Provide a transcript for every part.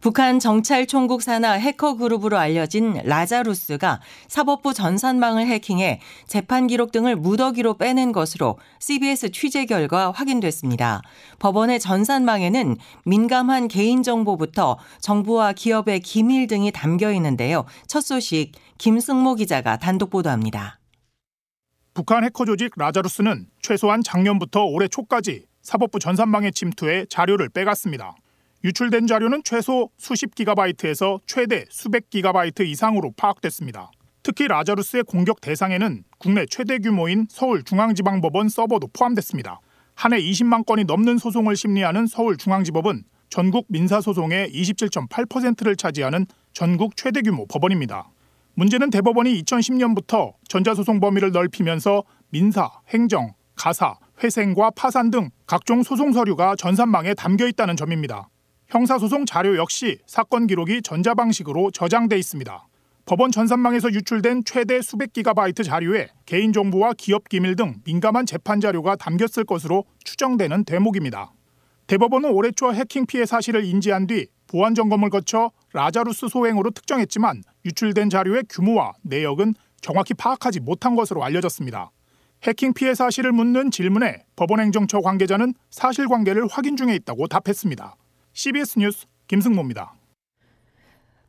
북한 정찰총국 산하 해커 그룹으로 알려진 라자루스가 사법부 전산망을 해킹해 재판 기록 등을 무더기로 빼낸 것으로 CBS 취재 결과 확인됐습니다. 법원의 전산망에는 민감한 개인정보부터 정부와 기업의 기밀 등이 담겨 있는데요. 첫 소식 김승모 기자가 단독 보도합니다. 북한 해커 조직 라자루스는 최소한 작년부터 올해 초까지 사법부 전산망에 침투해 자료를 빼갔습니다. 유출된 자료는 최소 수십 기가바이트에서 최대 수백 기가바이트 이상으로 파악됐습니다. 특히 라자루스의 공격 대상에는 국내 최대 규모인 서울중앙지방법원 서버도 포함됐습니다. 한 해 20만 건이 넘는 소송을 심리하는 서울중앙지법은 전국 민사소송의 27.8%를 차지하는 전국 최대 규모 법원입니다. 문제는 대법원이 2010년부터 전자소송 범위를 넓히면서 민사, 행정, 가사, 회생과 파산 등 각종 소송 서류가 전산망에 담겨 있다는 점입니다. 형사소송 자료 역시 사건 기록이 전자 방식으로 저장돼 있습니다. 법원 전산망에서 유출된 최대 수백 기가바이트 자료에 개인정보와 기업 기밀 등 민감한 재판 자료가 담겼을 것으로 추정되는 대목입니다. 대법원은 올해 초 해킹 피해 사실을 인지한 뒤 보안 점검을 거쳐 라자루스 소행으로 특정했지만 유출된 자료의 규모와 내역은 정확히 파악하지 못한 것으로 알려졌습니다. 해킹 피해 사실을 묻는 질문에 법원행정처 관계자는 사실관계를 확인 중에 있다고 답했습니다. CBS 뉴스 김승모입니다.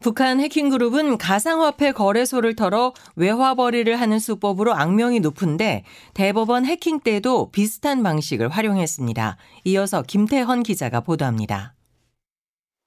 북한 해킹 그룹은 가상화폐 거래소를 털어 외화벌이를 하는 수법으로 악명이 높은데 대법원 해킹 때도 비슷한 방식을 활용했습니다. 이어서 김태헌 기자가 보도합니다.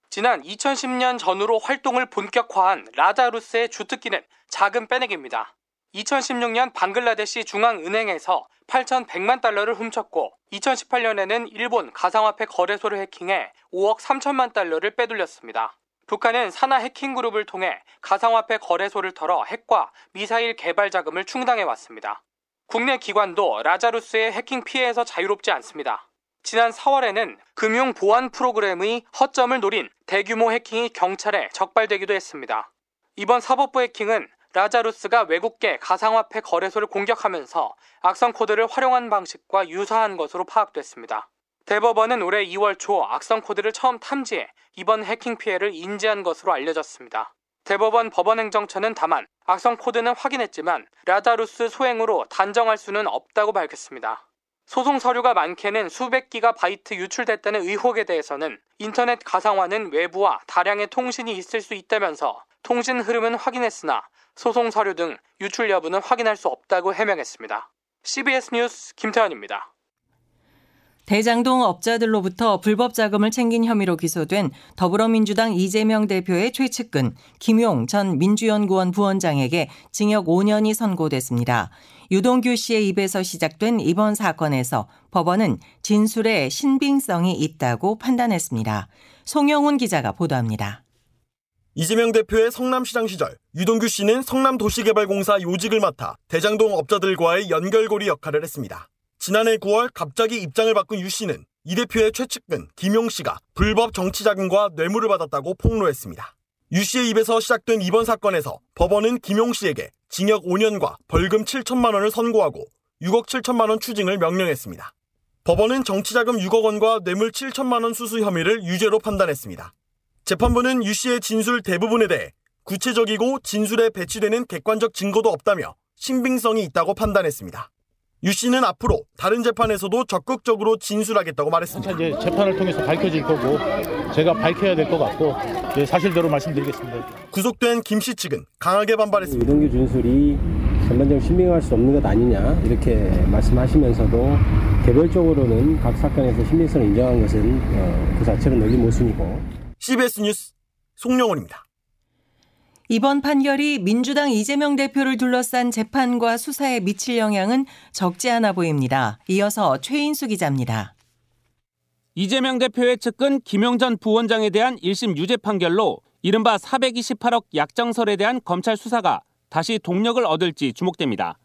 지난 2010년 전후로 활동을 본격화한 라자루스의 주특기는 자금 빼내기입니다. 2016년 방글라데시 중앙은행에서 8,100만 달러를 훔쳤고 2018년에는 일본 가상화폐 거래소를 해킹해 5억 3천만 달러를 빼돌렸습니다. 북한은 산하 해킹 그룹을 통해 가상화폐 거래소를 털어 핵과 미사일 개발 자금을 충당해 왔습니다. 국내 기관도 라자루스의 해킹 피해에서 자유롭지 않습니다. 지난 4월에는 금융 보안 프로그램의 허점을 노린 대규모 해킹이 경찰에 적발되기도 했습니다. 이번 사법부 해킹은 라자루스가 외국계 가상화폐 거래소를 공격하면서 악성 코드를 활용한 방식과 유사한 것으로 파악됐습니다. 대법원은 올해 2월 초 악성 코드를 처음 탐지해 이번 해킹 피해를 인지한 것으로 알려졌습니다. 대법원 법원행정처는 다만 악성 코드는 확인했지만 라자루스 소행으로 단정할 수는 없다고 밝혔습니다. 소송 서류가 많게는 수백 기가 바이트 유출됐다는 의혹에 대해서는 인터넷 가상화는 외부와 다량의 통신이 있을 수 있다면서 통신 흐름은 확인했으나 소송 서류 등 유출 여부는 확인할 수 없다고 해명했습니다. CBS 뉴스 김태현입니다. 대장동 업자들로부터 불법 자금을 챙긴 혐의로 기소된 더불어민주당 이재명 대표의 최측근 김용 전 민주연구원 부원장에게 징역 5년이 선고됐습니다. 유동규 씨의 입에서 시작된 이번 사건에서 법원은 진술에 신빙성이 있다고 판단했습니다. 송영훈 기자가 보도합니다. 이재명 대표의 성남시장 시절 유동규 씨는 성남도시개발공사 요직을 맡아 대장동 업자들과의 연결고리 역할을 했습니다. 지난해 9월 갑자기 입장을 바꾼 유 씨는 이 대표의 최측근 김용 씨가 불법 정치자금과 뇌물을 받았다고 폭로했습니다. 유 씨의 입에서 시작된 이번 사건에서 법원은 김용 씨에게 징역 5년과 벌금 7천만 원을 선고하고 6억 7천만 원 추징을 명령했습니다. 법원은 정치자금 6억 원과 뇌물 7천만 원 수수 혐의를 유죄로 판단했습니다. 재판부는 유 씨의 진술 대부분에 대해 구체적이고 진술에 배치되는 객관적 증거도 없다며 신빙성이 있다고 판단했습니다. 유 씨는 앞으로 다른 재판에서도 적극적으로 진술하겠다고 말했습니다. 이제 재판을 통해서 밝혀질 거고 제가 밝혀야 될 것 같고 사실대로 말씀드리겠습니다. 구속된 김 씨 측은 강하게 반발했습니다. 유동규 준술이 전반적으로 신빙할 수 없는 것 아니냐 이렇게 말씀하시면서도 개별적으로는 각 사건에서 신빙성을 인정한 것은 어, 그 자체로 널리 모순이고 CBS 뉴스 송영훈입니다. 이번 판결이 민주당 이재명 대표를 둘러싼 재판과 수사에 미칠 영향은 적지 않아 보입니다. 이어서 최인수 기자입니다. 이재명 대표의 측근 김용전 부원장에 대한 1심 유죄 판결로 이른바 428억 약정설에 대한 검찰 수사가 다시 동력을 얻을지 주목됩니다.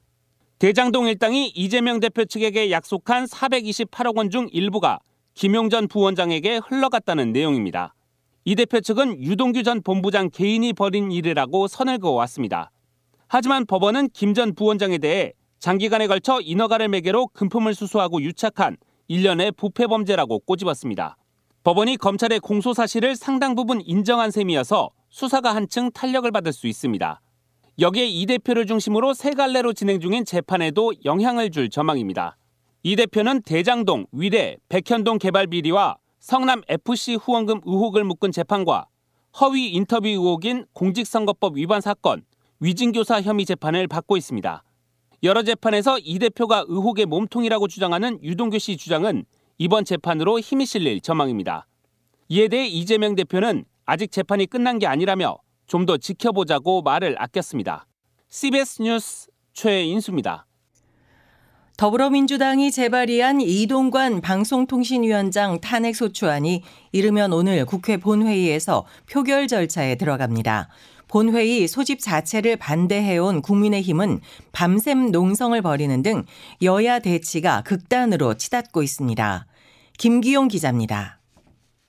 대장동 일당이 이재명 대표 측에게 약속한 428억 원 중 일부가 김용전 부원장에게 흘러갔다는 내용입니다. 이 대표 측은 유동규 전 본부장 개인이 벌인 일이라고 선을 그어왔습니다. 하지만 법원은 김 전 부원장에 대해 장기간에 걸쳐 인허가를 매개로 금품을 수수하고 유착한 일련의 부패 범죄라고 꼬집었습니다. 법원이 검찰의 공소 사실을 상당 부분 인정한 셈이어서 수사가 한층 탄력을 받을 수 있습니다. 여기에 이 대표를 중심으로 세 갈래로 진행 중인 재판에도 영향을 줄 전망입니다. 이 대표는 대장동, 위례, 백현동 개발 비리와 성남 FC 후원금 의혹을 묶은 재판과 허위 인터뷰 의혹인 공직선거법 위반 사건, 위증교사 혐의 재판을 받고 있습니다. 여러 재판에서 이 대표가 의혹의 몸통이라고 주장하는 유동규 씨 주장은 이번 재판으로 힘이 실릴 전망입니다. 이에 대해 이재명 대표는 아직 재판이 끝난 게 아니라며 좀 더 지켜보자고 말을 아꼈습니다. CBS 뉴스 최인수입니다. 더불어민주당이 재발의한 이동관 방송통신위원장 탄핵소추안이 이르면 오늘 국회 본회의에서 표결 절차에 들어갑니다. 본회의 소집 자체를 반대해온 국민의힘은 밤샘 농성을 벌이는 등 여야 대치가 극단으로 치닫고 있습니다. 김기용 기자입니다.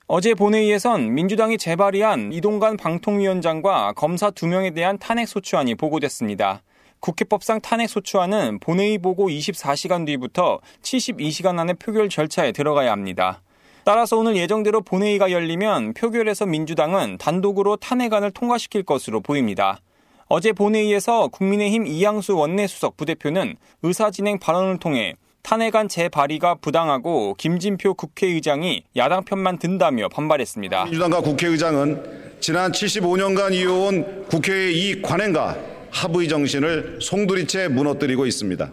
어제 본회의에선 민주당이 재발의한 이동관 방통위원장과 검사 2명에 대한 탄핵소추안이 보고됐습니다. 국회법상 탄핵 소추안은 본회의 보고 24시간 뒤부터 72시간 안에 표결 절차에 들어가야 합니다. 따라서 오늘 예정대로 본회의가 열리면 표결에서 민주당은 단독으로 탄핵안을 통과시킬 것으로 보입니다. 어제 본회의에서 국민의힘 이양수 원내수석 부대표는 의사진행 발언을 통해 탄핵안 재발의가 부당하고 김진표 국회의장이 야당 편만 든다며 반발했습니다. 민주당과 국회의장은 지난 75년간 이어온 국회의 이 관행과 합의 정신을 송두리째 무너뜨리고 있습니다.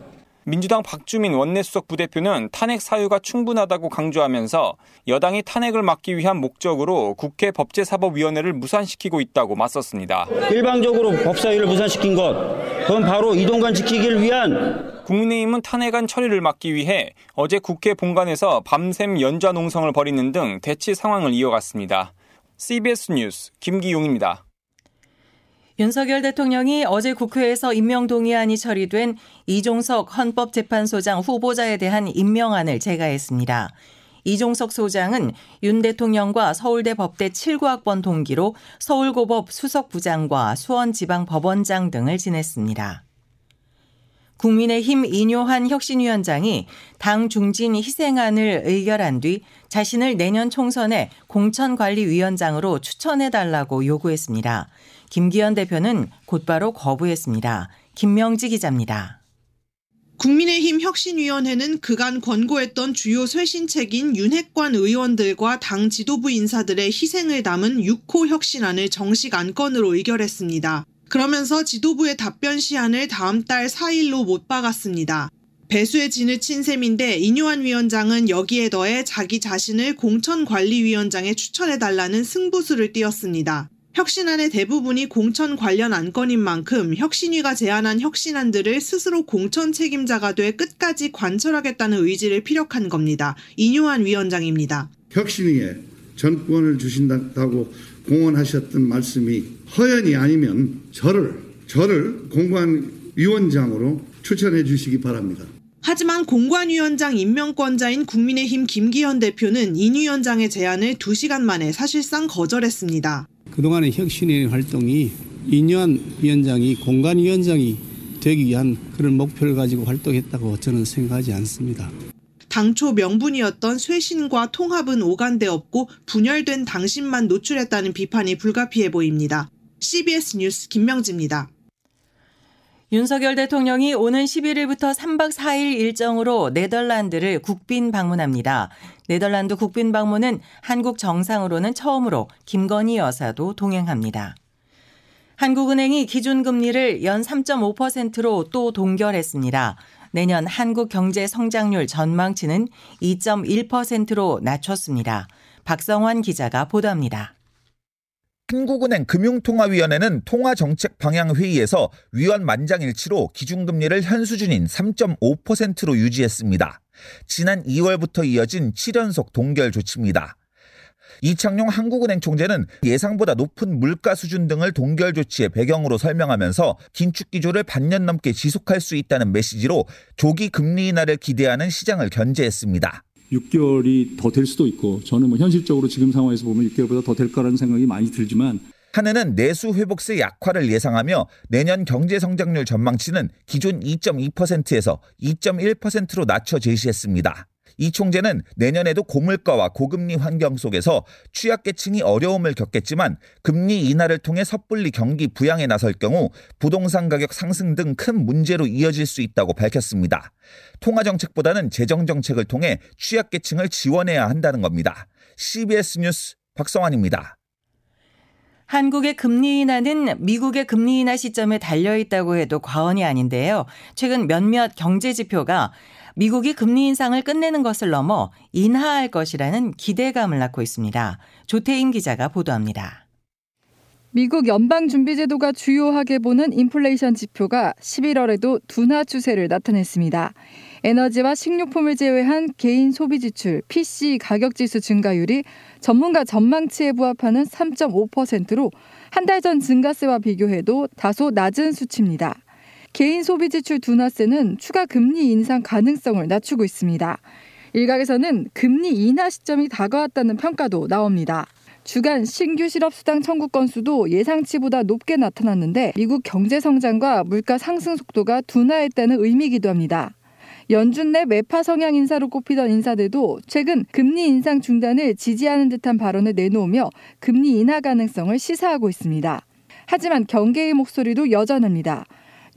민주당 박주민 원내수석 부대표는 탄핵 사유가 충분하다고 강조하면서 여당이 탄핵을 막기 위한 목적으로 국회 법제사법위원회를 무산시키고 있다고 맞섰습니다. 일방적으로 법사위를 무산시킨 것, 그건 바로 이동관 지키기를 위한 국민의힘은 탄핵안 처리를 막기 위해 어제 국회 본관에서 밤샘 연좌 농성을 벌이는 등 대치 상황을 이어갔습니다. CBS 뉴스 김기용입니다. 윤석열 대통령이 어제 국회에서 임명 동의안이 처리된 이종석 헌법재판소장 후보자에 대한 임명안을 제가했습니다. 이종석 소장은 윤 대통령과 서울대 법대 79학번 동기로 서울고법 수석부장과 수원지방법원장 등을 지냈습니다. 국민의힘 인요한 혁신위원장이 당 중진 희생안을 의결한 뒤 자신을 내년 총선에 공천관리위원장으로 추천해달라고 요구했습니다. 김기현 대표는 곧바로 거부했습니다. 김명지 기자입니다. 국민의힘 혁신위원회는 그간 권고했던 주요 쇄신책인 윤핵관 의원들과 당 지도부 인사들의 희생을 담은 6호 혁신안을 정식 안건으로 의결했습니다. 그러면서 지도부의 답변 시한을 다음 달 4일로 못 박았습니다. 배수의 진을 친 셈인데 인요한 위원장은 여기에 더해 자기 자신을 공천관리위원장에 추천해달라는 승부수를 띄었습니다. 혁신안의 대부분이 공천 관련 안건인 만큼 혁신위가 제안한 혁신안들을 스스로 공천 책임자가 돼 끝까지 관철하겠다는 의지를 피력한 겁니다. 인요한 위원장입니다. 혁신위에 전권을 주신다고 공언하셨던 말씀이 허연이 아니면 저를 저를 공관위원장으로 추천해 주시기 바랍니다. 하지만 공관위원장 임명권자인 국민의힘 김기현 대표는 인 위원장의 제안을 2시간 만에 사실상 거절했습니다. 그동안의 혁신의 활동이 인현 위원장이 공관위원장이 되기 위한 그런 목표를 가지고 활동했다고 저는 생각하지 않습니다. 당초 명분이었던 쇄신과 통합은 오간데 없고 분열된 당신만 노출했다는 비판이 불가피해 보입니다. CBS 뉴스 김명지입니다. 윤석열 대통령이 오는 11일부터 3박 4일 일정으로 네덜란드를 국빈 방문합니다. 네덜란드 국빈 방문은 한국 정상으로는 처음으로 김건희 여사도 동행합니다. 한국은행이 기준금리를 연 3.5%로 또 동결했습니다. 내년 한국 경제 성장률 전망치는 2.1%로 낮췄습니다. 박성환 기자가 보도합니다. 한국은행 금융통화위원회는 통화정책 방향회의에서 위원 만장일치로 기준금리를 현 수준인 3.5%로 유지했습니다. 지난 2월부터 이어진 7연속 동결 조치입니다. 이창용 한국은행 총재는 예상보다 높은 물가 수준 등을 동결 조치의 배경으로 설명하면서 긴축 기조를 반년 넘게 지속할 수 있다는 메시지로 조기 금리 인하를 기대하는 시장을 견제했습니다. 6개월이 더 될 수도 있고 저는 뭐 현실적으로 지금 상황에서 보면 6개월보다 더 될 거라는 생각이 많이 들지만 한은은 내수 회복세 약화를 예상하며 내년 경제 성장률 전망치는 기존 2.2%에서 2.1%로 낮춰 제시했습니다. 이 총재는 내년에도 고물가와 고금리 환경 속에서 취약계층이 어려움을 겪겠지만 금리 인하를 통해 섣불리 경기 부양에 나설 경우 부동산 가격 상승 등 큰 문제로 이어질 수 있다고 밝혔습니다. 통화 정책보다는 재정 정책을 통해 취약계층을 지원해야 한다는 겁니다. CBS 뉴스 박성환입니다. 한국의 금리 인하는 미국의 금리 인하 시점에 달려 있다고 해도 과언이 아닌데요. 최근 몇몇 경제 지표가 미국이 금리 인상을 끝내는 것을 넘어 인하할 것이라는 기대감을 낳고 있습니다. 조태임 기자가 보도합니다. 미국 연방준비제도가 주요하게 보는 인플레이션 지표가 11월에도 둔화 추세를 나타냈습니다. 에너지와 식료품을 제외한 개인 소비 지출 PC 가격 지수 증가율이 전문가 전망치에 부합하는 3.5%로 한 달 전 증가세와 비교해도 다소 낮은 수치입니다. 개인 소비 지출 둔화세는 추가 금리 인상 가능성을 낮추고 있습니다. 일각에서는 금리 인하 시점이 다가왔다는 평가도 나옵니다. 주간 신규 실업 수당 청구 건수도 예상치보다 높게 나타났는데 미국 경제 성장과 물가 상승 속도가 둔화했다는 의미이기도 합니다. 연준 내 매파 성향 인사로 꼽히던 인사들도 최근 금리 인상 중단을 지지하는 듯한 발언을 내놓으며 금리 인하 가능성을 시사하고 있습니다. 하지만 경계의 목소리도 여전합니다.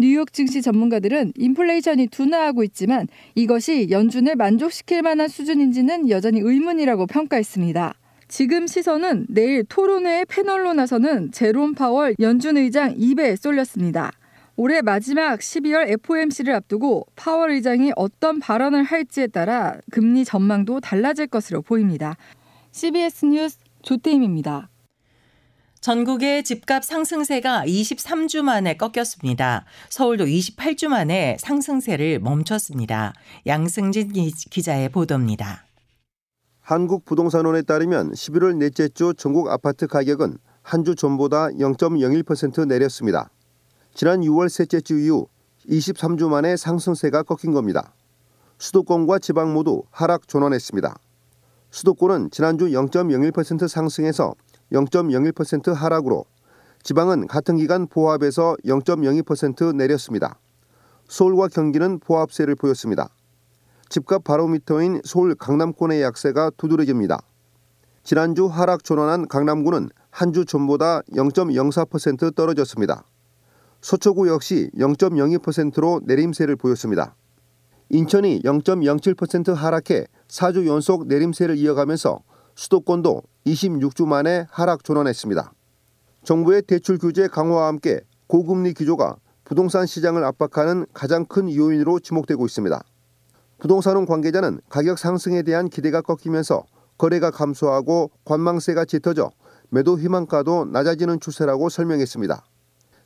뉴욕 증시 전문가들은 인플레이션이 둔화하고 있지만 이것이 연준을 만족시킬 만한 수준인지는 여전히 의문이라고 평가했습니다. 지금 시선은 내일 토론회의 패널로 나서는 제롬 파월 연준 의장 입에 쏠렸습니다. 올해 마지막 12월 FOMC를 앞두고 파월 의장이 어떤 발언을 할지에 따라 금리 전망도 달라질 것으로 보입니다. CBS 뉴스 조태임입니다. 전국의 집값 상승세가 23주 만에 꺾였습니다. 서울도 28주 만에 상승세를 멈췄습니다. 양승진 기자의 보도입니다. 한국부동산원에 따르면 11월 넷째 주 전국 아파트 가격은 한 주 전보다 0.01% 내렸습니다. 지난 6월 셋째 주 이후 23주 만에 상승세가 꺾인 겁니다. 수도권과 지방 모두 하락 전환했습니다. 수도권은 지난주 0.01% 상승해서 0.01% 하락으로 지방은 같은 기간 보합에서 0.02% 내렸습니다. 서울과 경기는 보합세를 보였습니다. 집값 바로미터인 서울 강남권의 약세가 두드러집니다. 지난주 하락 전환한 강남구는 한 주 전보다 0.04% 떨어졌습니다. 서초구 역시 0.02%로 내림세를 보였습니다. 인천이 0.07% 하락해 4주 연속 내림세를 이어가면서 수도권도 26주 만에 하락 전환했습니다. 정부의 대출 규제 강화와 함께 고금리 기조가 부동산 시장을 압박하는 가장 큰 요인으로 지목되고 있습니다. 부동산원 관계자는 가격 상승에 대한 기대가 꺾이면서 거래가 감소하고 관망세가 짙어져 매도 희망가도 낮아지는 추세라고 설명했습니다.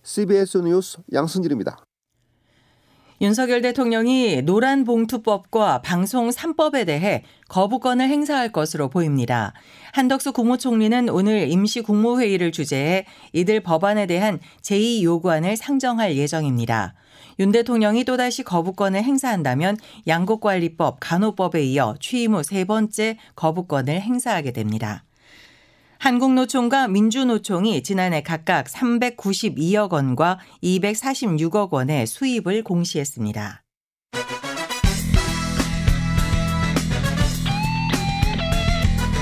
CBS 뉴스 양승길입니다. 윤석열 대통령이 노란 봉투법과 방송 3법에 대해 거부권을 행사할 것으로 보입니다. 한덕수 국무총리는 오늘 임시 국무회의를 주재해 이들 법안에 대한 제2 요구안을 상정할 예정입니다. 윤 대통령이 또다시 거부권을 행사한다면 양국관리법, 간호법에 이어 취임 후 세 번째 거부권을 행사하게 됩니다. 한국노총과 민주노총이 지난해 각각 392억 원과 246억 원의 수입을 공시했습니다.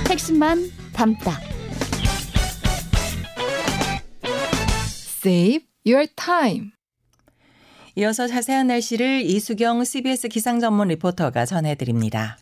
핵심만 담다. Save your time. 이어서 자세한 날씨를 이수경 CBS 기상 전문 리포터가 전해드립니다.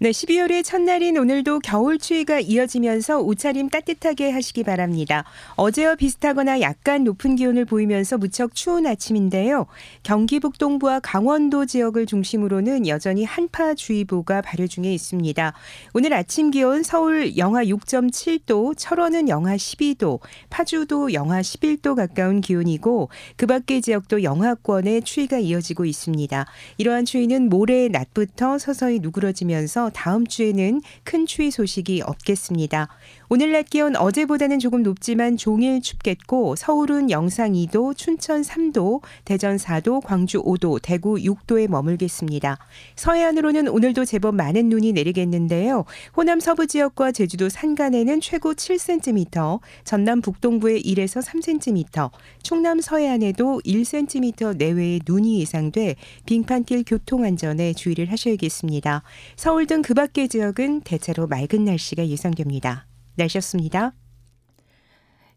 네, 12월의 첫날인 오늘도 겨울 추위가 이어지면서 옷차림 따뜻하게 하시기 바랍니다. 어제와 비슷하거나 약간 높은 기온을 보이면서 무척 추운 아침인데요. 경기 북동부와 강원도 지역을 중심으로는 여전히 한파주의보가 발효 중에 있습니다. 오늘 아침 기온 서울 영하 6.7도, 철원은 영하 12도, 파주도 영하 11도 가까운 기온이고 그 밖의 지역도 영하권의 추위가 이어지고 있습니다. 이러한 추위는 모레 낮부터 서서히 누그러지면서 다음 주에는 큰 추위 소식이 없겠습니다. 오늘 낮 기온 어제보다는 조금 높지만 종일 춥겠고 서울은 영상 2도, 춘천 3도, 대전 4도, 광주 5도, 대구 6도에 머물겠습니다. 서해안으로는 오늘도 제법 많은 눈이 내리겠는데요. 호남 서부 지역과 제주도 산간에는 최고 7cm, 전남 북동부에 1에서 3cm, 충남 서해안에도 1cm 내외의 눈이 예상돼 빙판길 교통 안전에 주의를 하셔야겠습니다. 서울 등 그 밖의 지역은 대체로 맑은 날씨가 예상됩니다. 날씨였습니다.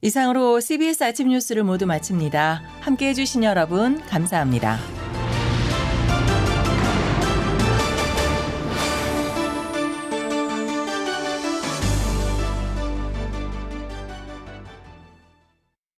이상으로 CBS 아침 뉴스를 모두 마칩니다. 함께 해주신 여러분, 감사합니다.